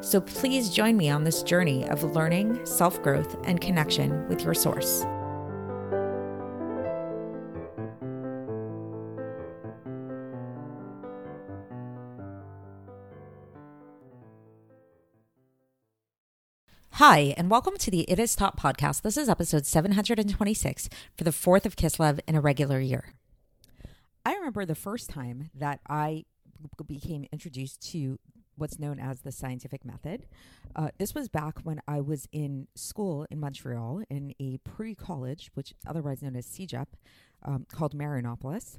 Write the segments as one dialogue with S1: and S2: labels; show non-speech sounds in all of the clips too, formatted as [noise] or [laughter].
S1: So please join me on this journey of learning, self growth, and connection with your source. Hi, and welcome to the It Is Taught podcast. This is episode 726 for the 4th of Kislev in a regular year. I remember the first time that I became introduced to what's known as the scientific method. Uh, this was back when I was in school in Montreal in a pre college, which is otherwise known as CEGEP, um, called Marianopolis.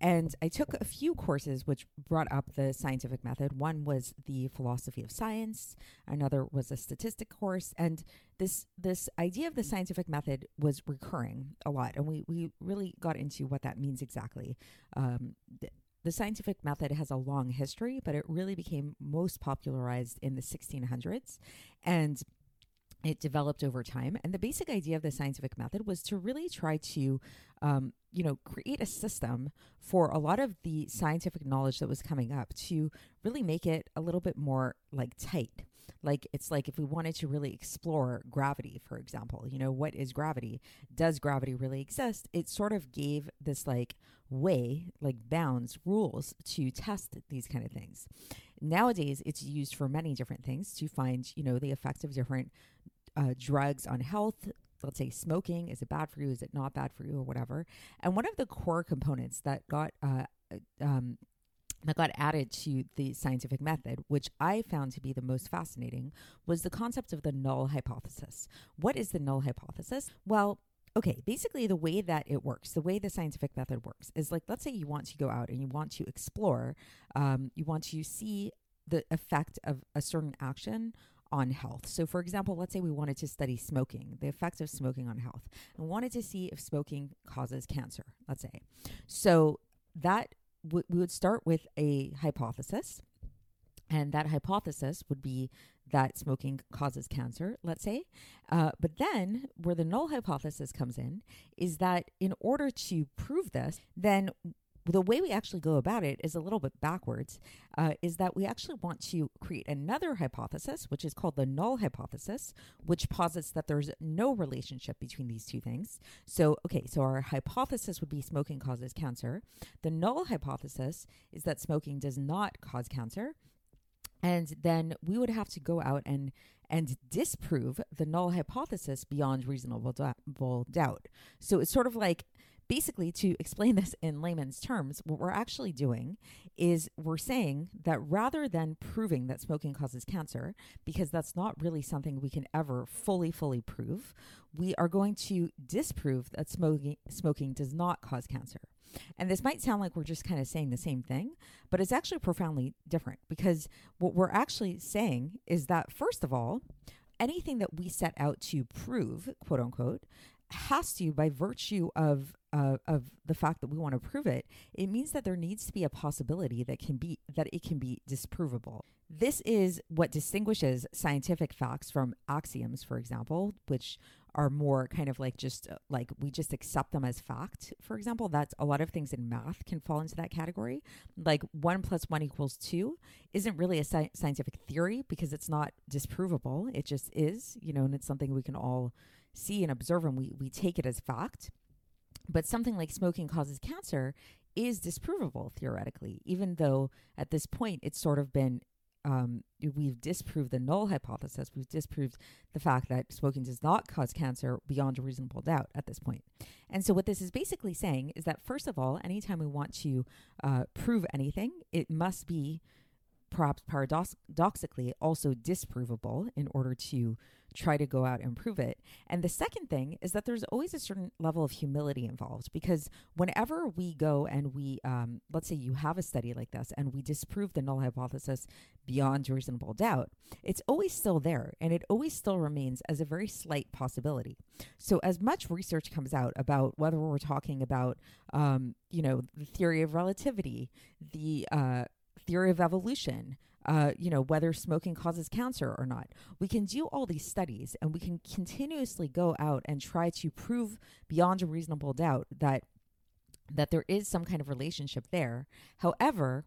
S1: And I took a few courses which brought up the scientific method. One was the philosophy of science, another was a statistic course. And this this idea of the scientific method was recurring a lot. And we, we really got into what that means exactly. Um, th- the scientific method has a long history, but it really became most popularized in the 1600s. And it developed over time. And the basic idea of the scientific method was to really try to, um, you know, create a system for a lot of the scientific knowledge that was coming up to really make it a little bit more like tight. Like it's like if we wanted to really explore gravity, for example, you know, what is gravity? Does gravity really exist? It sort of gave this like way, like bounds, rules to test these kind of things. Nowadays, it's used for many different things to find, you know, the effects of different uh, drugs on health. Let's say smoking is it bad for you? Is it not bad for you, or whatever? And one of the core components that got uh, um, that got added to the scientific method, which I found to be the most fascinating, was the concept of the null hypothesis. What is the null hypothesis? Well, okay, basically, the way that it works, the way the scientific method works, is like, let's say you want to go out and you want to explore, um, you want to see the effect of a certain action on health. So, for example, let's say we wanted to study smoking, the effects of smoking on health, and wanted to see if smoking causes cancer, let's say. So, that we would start with a hypothesis. And that hypothesis would be that smoking causes cancer, let's say. Uh, but then, where the null hypothesis comes in, is that in order to prove this, then the way we actually go about it is a little bit backwards, uh, is that we actually want to create another hypothesis, which is called the null hypothesis, which posits that there's no relationship between these two things. So, okay, so our hypothesis would be smoking causes cancer. The null hypothesis is that smoking does not cause cancer. And then we would have to go out and and disprove the null hypothesis beyond reasonable doubt. So it's sort of like basically, to explain this in layman's terms, what we're actually doing is we're saying that rather than proving that smoking causes cancer, because that's not really something we can ever fully, fully prove, we are going to disprove that smoking, smoking does not cause cancer. And this might sound like we're just kind of saying the same thing, but it's actually profoundly different because what we're actually saying is that, first of all, anything that we set out to prove, quote unquote, has to, by virtue of uh, of the fact that we want to prove it, it means that there needs to be a possibility that can be that it can be disprovable. This is what distinguishes scientific facts from axioms, for example, which are more kind of like just uh, like we just accept them as fact. For example, that's a lot of things in math can fall into that category. Like one plus one equals two isn't really a sci- scientific theory because it's not disprovable. It just is, you know, and it's something we can all see and observe and we, we take it as fact. But something like smoking causes cancer is disprovable theoretically, even though at this point it's sort of been um, we've disproved the null hypothesis. We've disproved the fact that smoking does not cause cancer beyond a reasonable doubt at this point. And so, what this is basically saying is that, first of all, anytime we want to uh, prove anything, it must be perhaps paradoxically also disprovable in order to try to go out and prove it. And the second thing is that there's always a certain level of humility involved because whenever we go and we, um, let's say you have a study like this and we disprove the null hypothesis beyond reasonable doubt, it's always still there and it always still remains as a very slight possibility. So, as much research comes out about whether we're talking about, um, you know, the theory of relativity, the uh, theory of evolution, uh, you know, whether smoking causes cancer or not. We can do all these studies and we can continuously go out and try to prove beyond a reasonable doubt that that there is some kind of relationship there. However,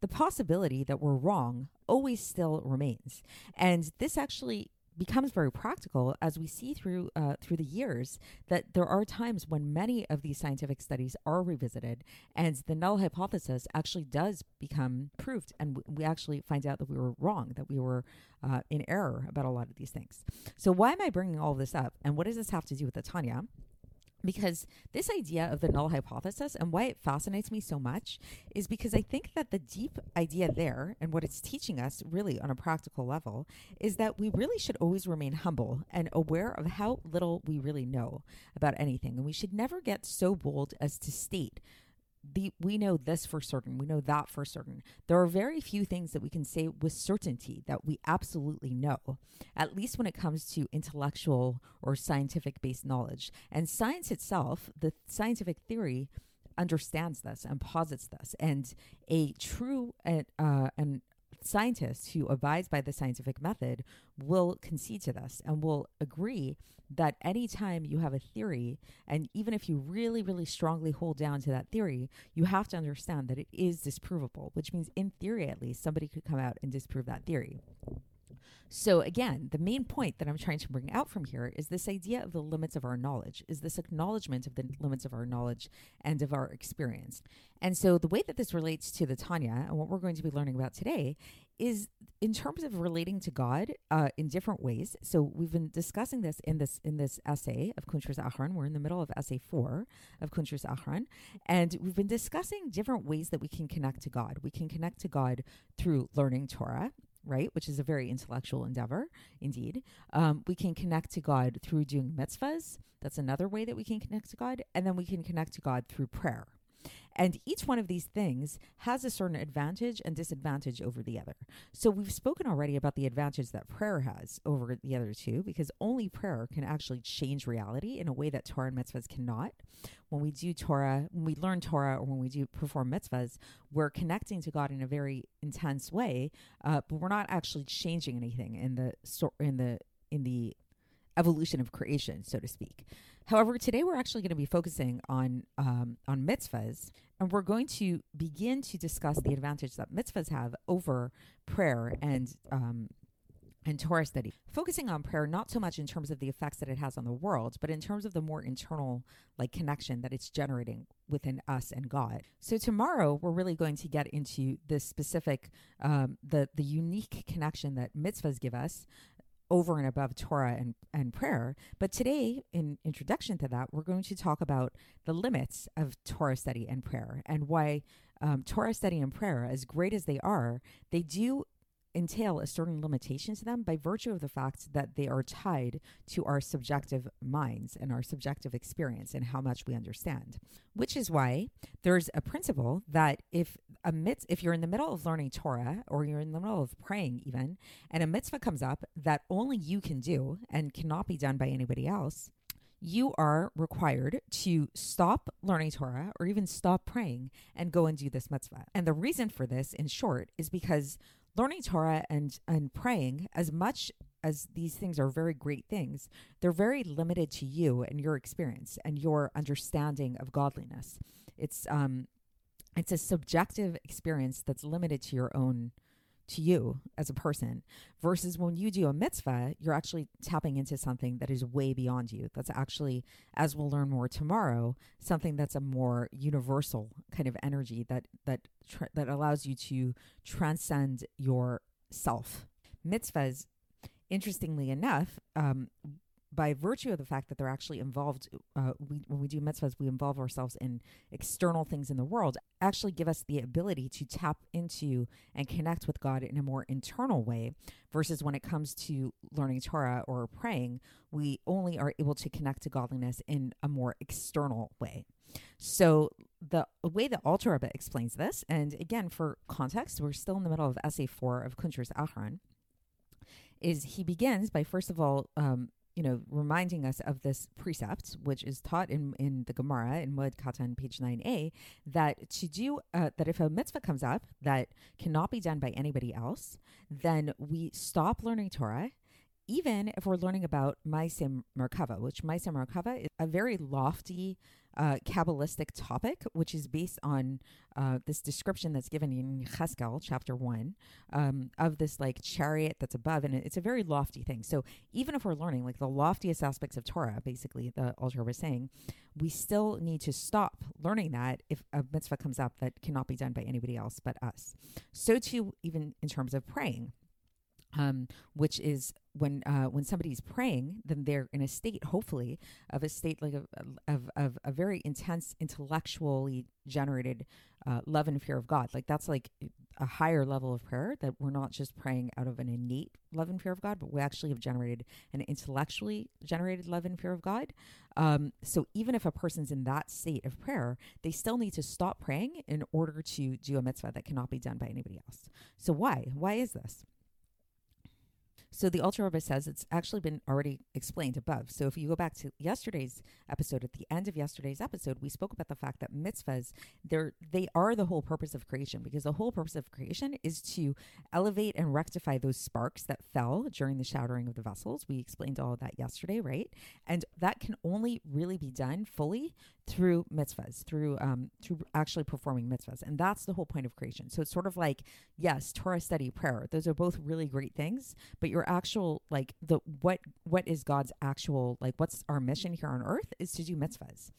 S1: the possibility that we're wrong always still remains. And this actually becomes very practical as we see through uh, through the years that there are times when many of these scientific studies are revisited and the null hypothesis actually does become proved and we actually find out that we were wrong that we were uh, in error about a lot of these things. So why am i bringing all this up and what does this have to do with the tanya because this idea of the null hypothesis and why it fascinates me so much is because I think that the deep idea there and what it's teaching us really on a practical level is that we really should always remain humble and aware of how little we really know about anything. And we should never get so bold as to state the we know this for certain we know that for certain. There are very few things that we can say with certainty that we absolutely know at least when it comes to intellectual or scientific based knowledge. And science itself the scientific theory understands this and posits this. And a true uh, and scientist who abides by the scientific method will concede to this and will agree that anytime you have a theory, and even if you really, really strongly hold down to that theory, you have to understand that it is disprovable, which means, in theory at least, somebody could come out and disprove that theory. So, again, the main point that I'm trying to bring out from here is this idea of the limits of our knowledge, is this acknowledgement of the limits of our knowledge and of our experience. And so, the way that this relates to the Tanya and what we're going to be learning about today is in terms of relating to God uh, in different ways. So, we've been discussing this in this in this essay of Kuntres Acharon. We're in the middle of essay four of Kuntres Acharon, and we've been discussing different ways that we can connect to God. We can connect to God through learning Torah right? Which is a very intellectual endeavor, indeed. Um, we can connect to God through doing mitzvahs. That's another way that we can connect to God. And then we can connect to God through prayer. And each one of these things has a certain advantage and disadvantage over the other. So we've spoken already about the advantage that prayer has over the other two, because only prayer can actually change reality in a way that Torah and mitzvahs cannot. When we do Torah, when we learn Torah, or when we do perform mitzvahs, we're connecting to God in a very intense way, uh, but we're not actually changing anything in the in the in the evolution of creation, so to speak. However, today we're actually going to be focusing on um, on mitzvahs, and we're going to begin to discuss the advantage that mitzvahs have over prayer and um, and Torah study, focusing on prayer not so much in terms of the effects that it has on the world, but in terms of the more internal like connection that it's generating within us and God. So tomorrow we're really going to get into the specific, um, the the unique connection that mitzvahs give us over and above Torah and, and prayer. But today, in introduction to that, we're going to talk about the limits of Torah study and prayer and why um, Torah study and prayer, as great as they are, they do entail a certain limitation to them by virtue of the fact that they are tied to our subjective minds and our subjective experience and how much we understand. Which is why there's a principle that if a mitz, if you're in the middle of learning Torah or you're in the middle of praying even, and a mitzvah comes up that only you can do and cannot be done by anybody else, you are required to stop learning Torah or even stop praying and go and do this mitzvah. And the reason for this, in short, is because learning Torah and and praying as much as these things are very great things, they're very limited to you and your experience and your understanding of godliness. It's um it's a subjective experience that's limited to your own to you as a person versus when you do a mitzvah you're actually tapping into something that is way beyond you. That's actually as we'll learn more tomorrow something that's a more universal kind of energy that that that allows you to transcend your self. Mitzvahs interestingly enough um, by virtue of the fact that they're actually involved, uh, we, when we do mitzvahs, we involve ourselves in external things in the world, actually give us the ability to tap into and connect with God in a more internal way. Versus when it comes to learning Torah or praying, we only are able to connect to godliness in a more external way. So the way the Alter Rebbe explains this, and again for context, we're still in the middle of essay four of Kuntres Acharon, is he begins by first of all um, you know, reminding us of this precept, which is taught in, in the Gemara in Moed Katan, page 9a, that to do, uh, that if a mitzvah comes up that cannot be done by anybody else, then we stop learning Torah even if we're learning about Maaseh Merkavah, which Maaseh Merkavah is a very lofty uh, Kabbalistic topic, which is based on uh, this description that's given in Cheskel, chapter one, um, of this like chariot that's above, and it's a very lofty thing. So even if we're learning like the loftiest aspects of Torah, basically the Alter was saying, we still need to stop learning that if a mitzvah comes up that cannot be done by anybody else but us. So too, even in terms of praying um, which is when uh, when somebody's praying, then they're in a state, hopefully, of a state like of of, of a very intense, intellectually generated uh, love and fear of God. Like that's like a higher level of prayer that we're not just praying out of an innate love and fear of God, but we actually have generated an intellectually generated love and fear of God. Um, so even if a person's in that state of prayer, they still need to stop praying in order to do a mitzvah that cannot be done by anybody else. So why? Why is this? So the Alter Rebbe says it's actually been already explained above. So if you go back to yesterday's episode, at the end of yesterday's episode, we spoke about the fact that mitzvahs they're they are the whole purpose of creation because the whole purpose of creation is to elevate and rectify those sparks that fell during the shattering of the vessels. We explained all of that yesterday, right? And that can only really be done fully through mitzvahs, through um, through actually performing mitzvahs, and that's the whole point of creation. So it's sort of like yes, Torah study, prayer; those are both really great things. But your actual like the what what is God's actual like what's our mission here on earth is to do mitzvahs.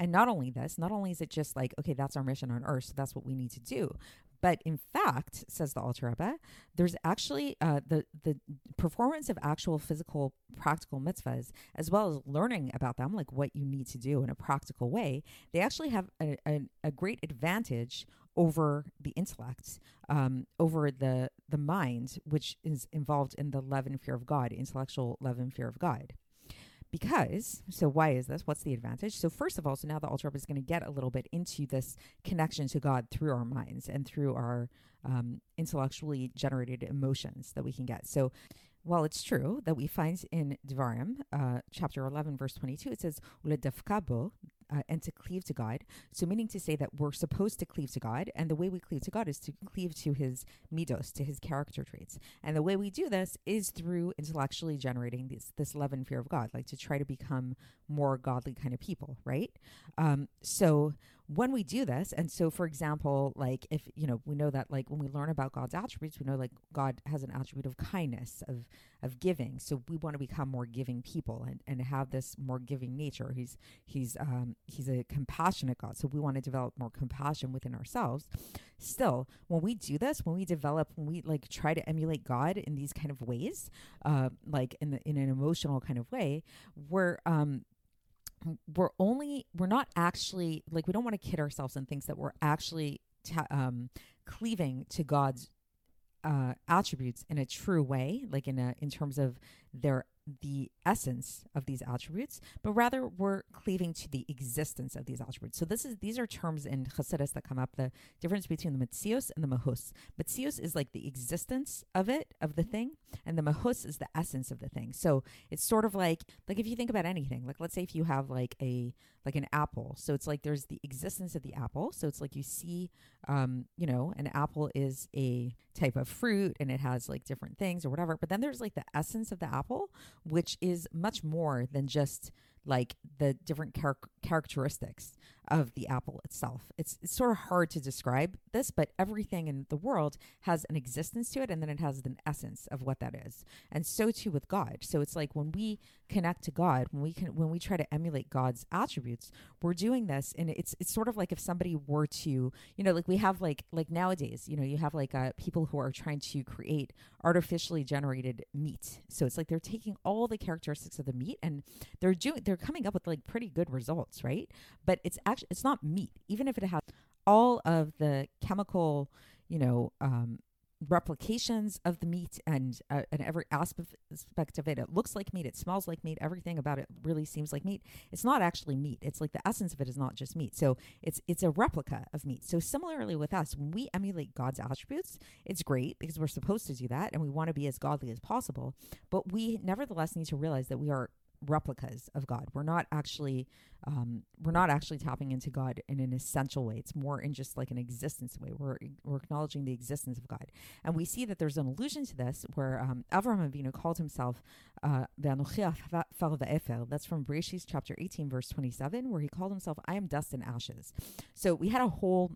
S1: And not only this, not only is it just like, okay, that's our mission on earth, so that's what we need to do, but in fact, says the Alter Rebbe, there's actually uh, the the performance of actual physical practical mitzvahs, as well as learning about them, like what you need to do in a practical way. They actually have a, a, a great advantage over the intellect, um, over the the mind, which is involved in the love and fear of God, intellectual love and fear of God because so why is this? What's the advantage? So first of all so now the Alter is going to get a little bit into this connection to god through our minds and through our um, intellectually generated emotions that we can get. So while it's true that we find in Devarim, uh, chapter 11, verse 22, it says, uh, and to cleave to God. So, meaning to say that we're supposed to cleave to God, and the way we cleave to God is to cleave to His midos, to His character traits. And the way we do this is through intellectually generating this this love and fear of God, like to try to become more godly kind of people, right? Um, so when we do this and so for example like if you know we know that like when we learn about god's attributes we know like god has an attribute of kindness of of giving so we want to become more giving people and, and have this more giving nature he's he's um he's a compassionate god so we want to develop more compassion within ourselves. Still when we do this when we develop when we like try to emulate god in these kind of ways uh like in the, in an emotional kind of way we're um we're only we're not actually like we don't want to kid ourselves in things that we're actually ta- um, cleaving to God's uh, attributes in a true way, like in a in terms of their the essence of these attributes, but rather we're cleaving to the existence of these attributes. So this is these are terms in Chassidus that come up. The difference between the metzius and the mahus. Metzius is like the existence of it of the thing, and the mahus is the essence of the thing. So it's sort of like like if you think about anything, like let's say if you have like a like an apple. So it's like there's the existence of the apple. So it's like you see, um, you know, an apple is a type of fruit and it has like different things or whatever. But then there's like the essence of the apple, which is much more than just like the different char- characteristics of the apple itself. It's, it's sort of hard to describe this, but everything in the world has an existence to it and then it has an essence of what that is. And so too with God. So it's like when we connect to God, when we can when we try to emulate God's attributes, we're doing this and it's it's sort of like if somebody were to, you know, like we have like like nowadays, you know, you have like uh, people who are trying to create artificially generated meat. So it's like they're taking all the characteristics of the meat and they're doing they're coming up with like pretty good results, right? But it's actually it's not meat, even if it has all of the chemical, you know, um, replications of the meat and uh, and every aspect of it. It looks like meat. It smells like meat. Everything about it really seems like meat. It's not actually meat. It's like the essence of it is not just meat. So it's it's a replica of meat. So similarly with us, when we emulate God's attributes, it's great because we're supposed to do that and we want to be as godly as possible. But we nevertheless need to realize that we are replicas of God. We're not actually um, we're not actually tapping into God in an essential way. It's more in just like an existence way. We're we're acknowledging the existence of God, and we see that there's an allusion to this where um, Avraham Avinu called himself uh, That's from Bereshit chapter 18, verse 27, where he called himself "I am dust and ashes." So we had a whole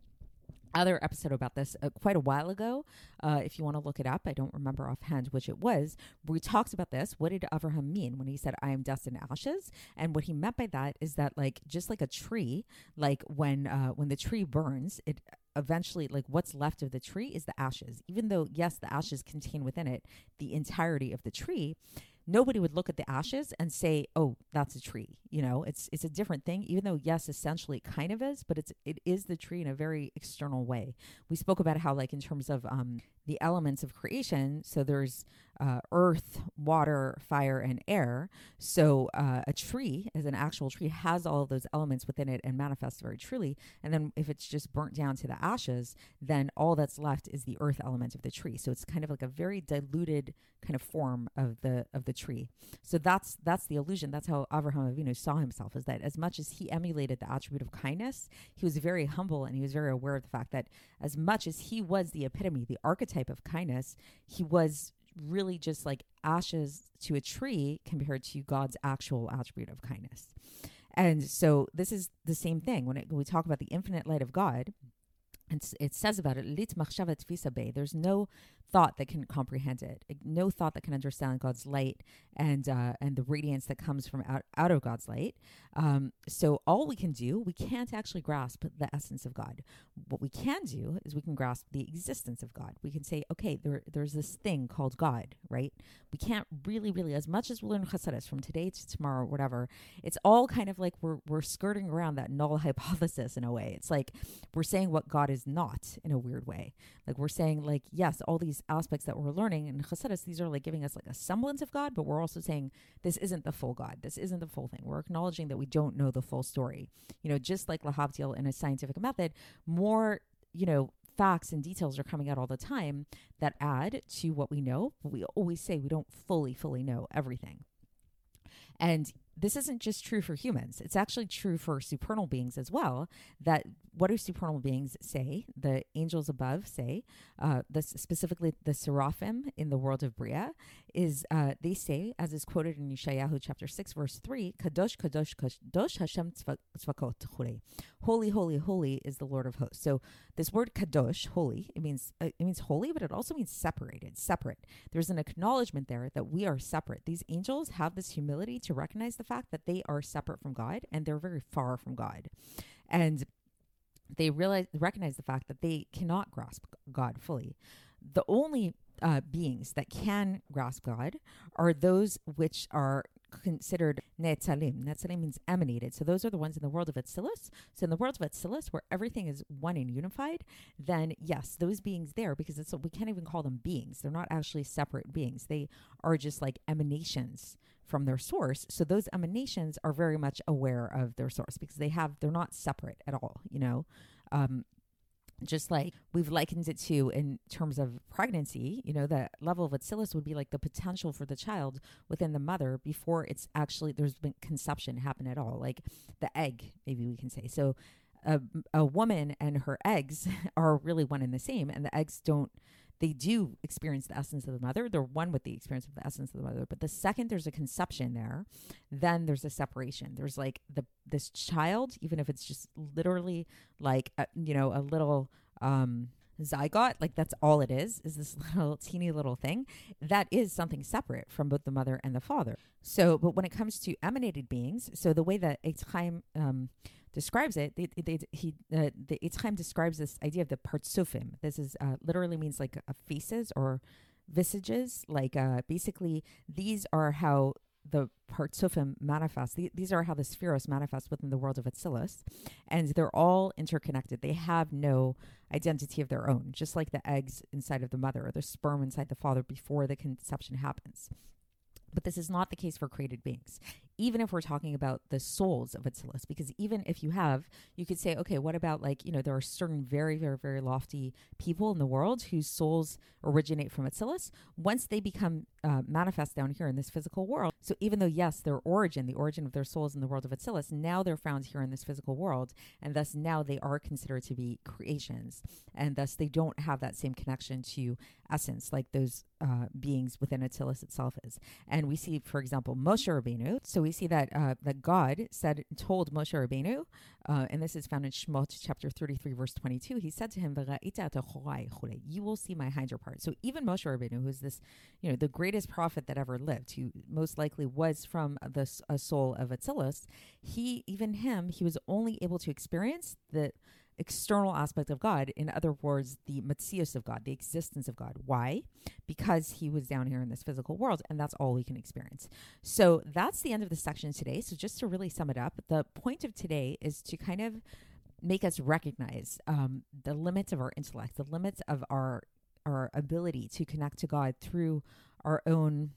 S1: other episode about this uh, quite a while ago. Uh, if you want to look it up, I don't remember offhand which it was. We talked about this. What did Abraham mean when he said, "I am dust and ashes"? And what he meant by that is that, like, just like a tree, like when uh, when the tree burns, it eventually like what's left of the tree is the ashes even though yes the ashes contain within it the entirety of the tree nobody would look at the ashes and say, "Oh, that's a tree." You know, it's it's a different thing. Even though yes, essentially it kind of is, but it's it is the tree in a very external way. We spoke about how like in terms of um, the elements of creation. So there's uh, earth, water, fire, and air. So uh, a tree, as an actual tree, has all of those elements within it and manifests very truly. And then if it's just burnt down to the ashes, then all that's left is the earth element of the tree. So it's kind of like a very diluted kind of form of the of the tree. So that's that's the illusion. That's how Avraham Avinu saw himself. Is that as much as he emulated the attribute of kindness, he was very humble and he was very aware of the fact that as much as he was the epitome, the archetype of kindness, he was really just like ashes to a tree compared to God's actual attribute of kindness. And so this is the same thing when, it, when we talk about the infinite light of God. it says about it, there's no thought that can comprehend it, no thought that can understand God's light and uh, and the radiance that comes from out, out of God's light. Um, so all we can do, we can't actually grasp the essence of God. What we can do is we can grasp the existence of God. We can say, okay, there, there's this thing called God, right? We can't really, really, as much as we learn Chassidus from today to tomorrow, whatever, it's all kind of like we're, we're skirting around that null [laughs] hypothesis in a way. It's like we're saying what God is not in a weird way. Like we're saying, like, yes, all these aspects that we're learning in Chassidus, these are like giving us like a semblance of God, but we're also saying this isn't the full God. This isn't the full thing. We're acknowledging that we don't know the full story. You know, just like Lahavdil in a scientific method, more, you know, facts and details are coming out all the time that add to what we know, we always say we don't fully, fully know everything. And this isn't just true for humans. It's actually true for supernal beings as well. That what do supernal beings say? The angels above say, uh, this, specifically the seraphim in the world of Bria, is uh, they say, as is quoted in Yeshayahu chapter 6, verse 3, Kadosh, Kadosh, Kadosh Hashem tzvakot Holy, holy, holy is the Lord of hosts. So this word Kadosh, holy, it means uh, it means holy, but it also means separated, separate. There's an acknowledgement there that we are separate. These angels have this humility to recognize the fact that they are separate from God and they're very far from God. And they realize recognize the fact that they cannot grasp God fully. The only uh, beings that can grasp God are those which are considered netzalim. Netzalim means emanated. So those are the ones in the world of Atzilus. So in the world of Atzilus, where everything is one and unified, then yes, those beings there, because it's we can't even call them beings. They're not actually separate beings. They are just like emanations from their source. So those emanations are very much aware of their source because they have they're not separate at all. You know. Um, just like we've likened it to in terms of pregnancy, you know, the level of atzilus would be like the potential for the child within the mother before it's actually there's been conception happen at all, like the egg, maybe we can say. So a, a woman and her eggs [laughs] are really one and the same, and the eggs don't they do experience the essence of the mother. They're one with the experience of the essence of the mother. But the second there's a conception there, then there's a separation. There's like the this child, even if it's just literally like a, you know a little um, zygote, like that's all it is, is this [laughs] little teeny little thing. That is something separate from both the mother and the father. So, but when it comes to emanated beings, so the way that Etz Chaim um, describes it, they, they, he uh, the describes this idea of the partsufim. This is uh, literally means like uh, faces or visages. Like uh, basically, these are how the partsufim manifest. These are how the sefiros manifest within the world of Atzilus, and they're all interconnected. They have no identity of their own, just like the eggs inside of the mother or the sperm inside the father before the conception happens. But this is not the case for created beings even if we're talking about the souls of Atzilus, because even if you have, you could say, okay, what about like, you know, there are certain very, very, very lofty people in the world whose souls originate from Atzilus. Once they become uh, manifest down here in this physical world, so even though, yes, their origin, the origin of their souls in the world of Atzilus, now they're found here in this physical world, and thus now they are considered to be creations, and thus they don't have that same connection to essence like those uh, beings within Atzilus itself is. And we see, for example, Moshe Rabbeinu. So we see that uh, that God said told Moshe Rabbeinu, uh, and this is found in Shemot chapter thirty three verse twenty two. He said to him, "You will see my hinder part." So even Moshe Rabbeinu, who is this, you know, the greatest prophet that ever lived, who most likely was from the a soul of Atzilus, he even him he was only able to experience the external aspect of God. In other words, the Metzius of God, the existence of God. Why? Because he was down here in this physical world, and that's all we can experience. So that's the end of the section today. So just to really sum it up, the point of today is to kind of make us recognize um, the limits of our intellect, the limits of our our ability to connect to God through our own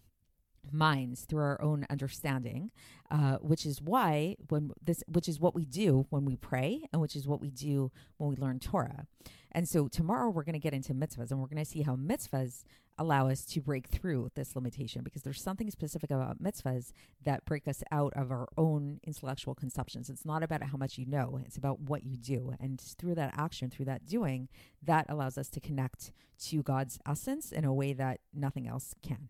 S1: minds through our own understanding, uh, which is why when this, which is what we do when we pray, and which is what we do when we learn Torah. And so tomorrow we're going to get into mitzvahs, and we're going to see how mitzvahs allow us to break through this limitation because there's something specific about mitzvahs that break us out of our own intellectual conceptions. It's not about how much you know, it's about what you do. And through that action, through that doing, that allows us to connect to God's essence in a way that nothing else can.